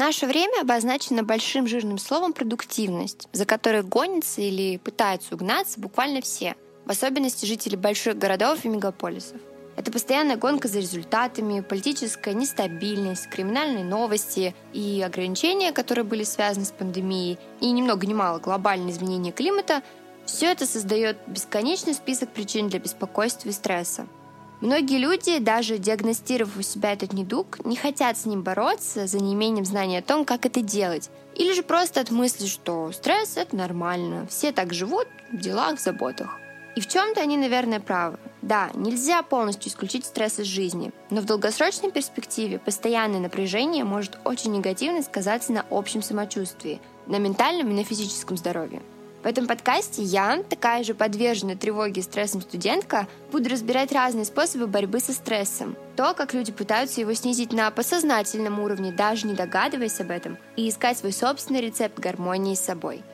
Наше время обозначено большим жирным словом «продуктивность», за которой гонятся или пытаются угнаться буквально все, в особенности жители больших городов и мегаполисов. Это постоянная гонка за результатами, политическая нестабильность, криминальные новости и ограничения, которые были связаны с пандемией, и ни много ни мало глобальные изменения климата – все это создает бесконечный список причин для беспокойства и стресса. Многие люди, даже диагностировав у себя этот недуг, не хотят с ним бороться за неимением знания о том, как это делать. Или же просто от мысли, что стресс — это нормально, все так живут в делах, в заботах. И в чем-то они, наверное, правы. Да, нельзя полностью исключить стресс из жизни, но в долгосрочной перспективе постоянное напряжение может очень негативно сказаться на общем самочувствии, на ментальном и на физическом здоровье. В этом подкасте я, такая же подверженная тревоге и стрессом студентка, буду разбирать разные способы борьбы со стрессом. То, как люди пытаются его снизить на подсознательном уровне, даже не догадываясь об этом, и искать свой собственный рецепт гармонии с собой –